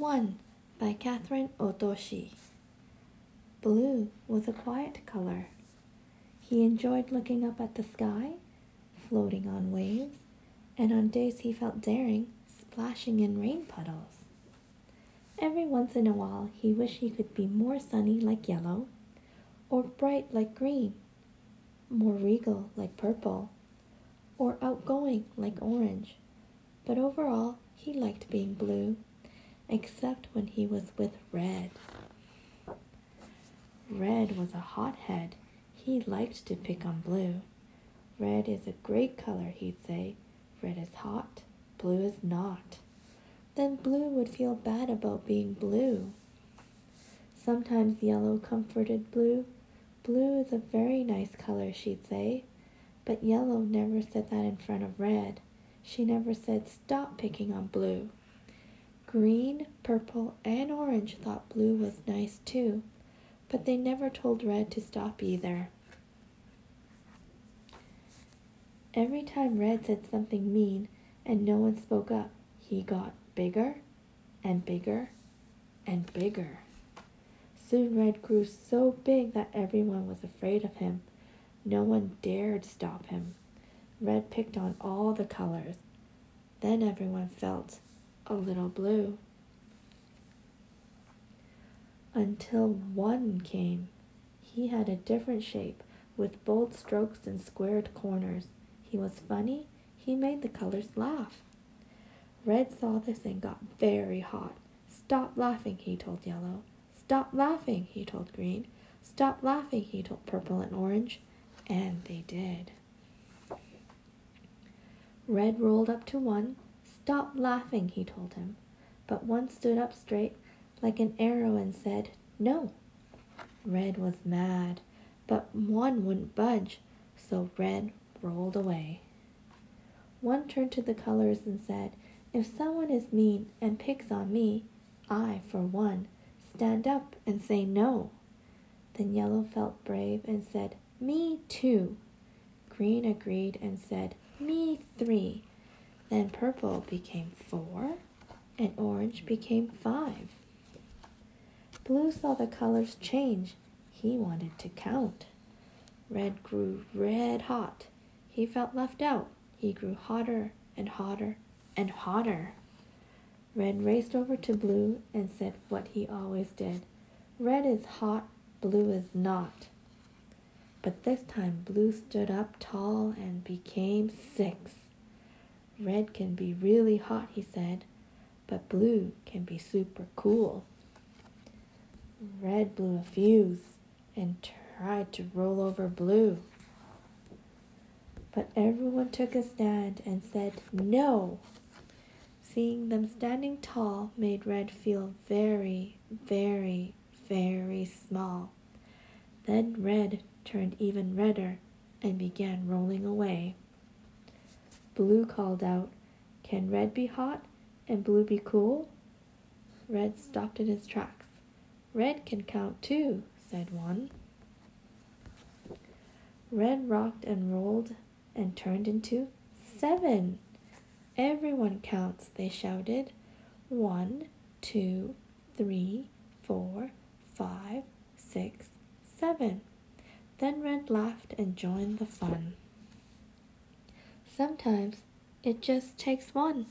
1 by Kathryn Otoshi. Blue was a quiet color. He enjoyed looking up at the sky, floating on waves, and on days he felt daring, splashing in rain puddles. Every once in a while he wished he could be more sunny like yellow, or bright like green, more regal like purple, or outgoing like orange. But overall, he liked being blue except when he was with Red. Red was a hothead. He liked to pick on Blue. Red is a great color, he'd say. Red is hot, blue is not. Then Blue would feel bad about being blue. Sometimes Yellow comforted Blue. Blue is a very nice color, she'd say. But Yellow never said that in front of Red. She never said, Stop picking on Blue. Green, purple, and orange thought blue was nice too, but they never told red to stop either. Every time Red said something mean and no one spoke up, he got bigger and bigger and bigger. Soon Red grew so big that everyone was afraid of him. No one dared stop him. Red picked on all the colors. Then everyone felt a little blue. Until one came. He had a different shape, with bold strokes and squared corners. He was funny. He made the colors laugh. Red saw this and got very hot. Stop laughing, he told Yellow. Stop laughing, he told Green. Stop laughing, he told Purple and Orange. And they did. Red rolled up to one, Stop laughing, he told him. But one stood up straight like an arrow and said, No. Red was mad, but one wouldn't budge, so Red rolled away. One turned to the colors and said, If someone is mean and picks on me, I, for one, stand up and say no. Then Yellow felt brave and said, Me too. Green agreed and said, Me three. Then purple became four, and orange became five. Blue saw the colors change. He wanted to count. Red grew red hot. He felt left out. He grew hotter and hotter and hotter. Red raced over to Blue and said what he always did. Red is hot, blue is not. But this time Blue stood up tall and became six. Red can be really hot, he said, but blue can be super cool. Red blew a fuse and tried to roll over blue. But everyone took a stand and said no. Seeing them standing tall made Red feel very, very, very small. Then Red turned even redder and began rolling away. Blue called out, Can red be hot and blue be cool? Red stopped in his tracks. Red can count too, said one. Red rocked and rolled and turned into seven. Everyone counts, they shouted. One, two, three, four, five, six, seven. Then Red laughed and joined the fun. Sometimes it just takes one.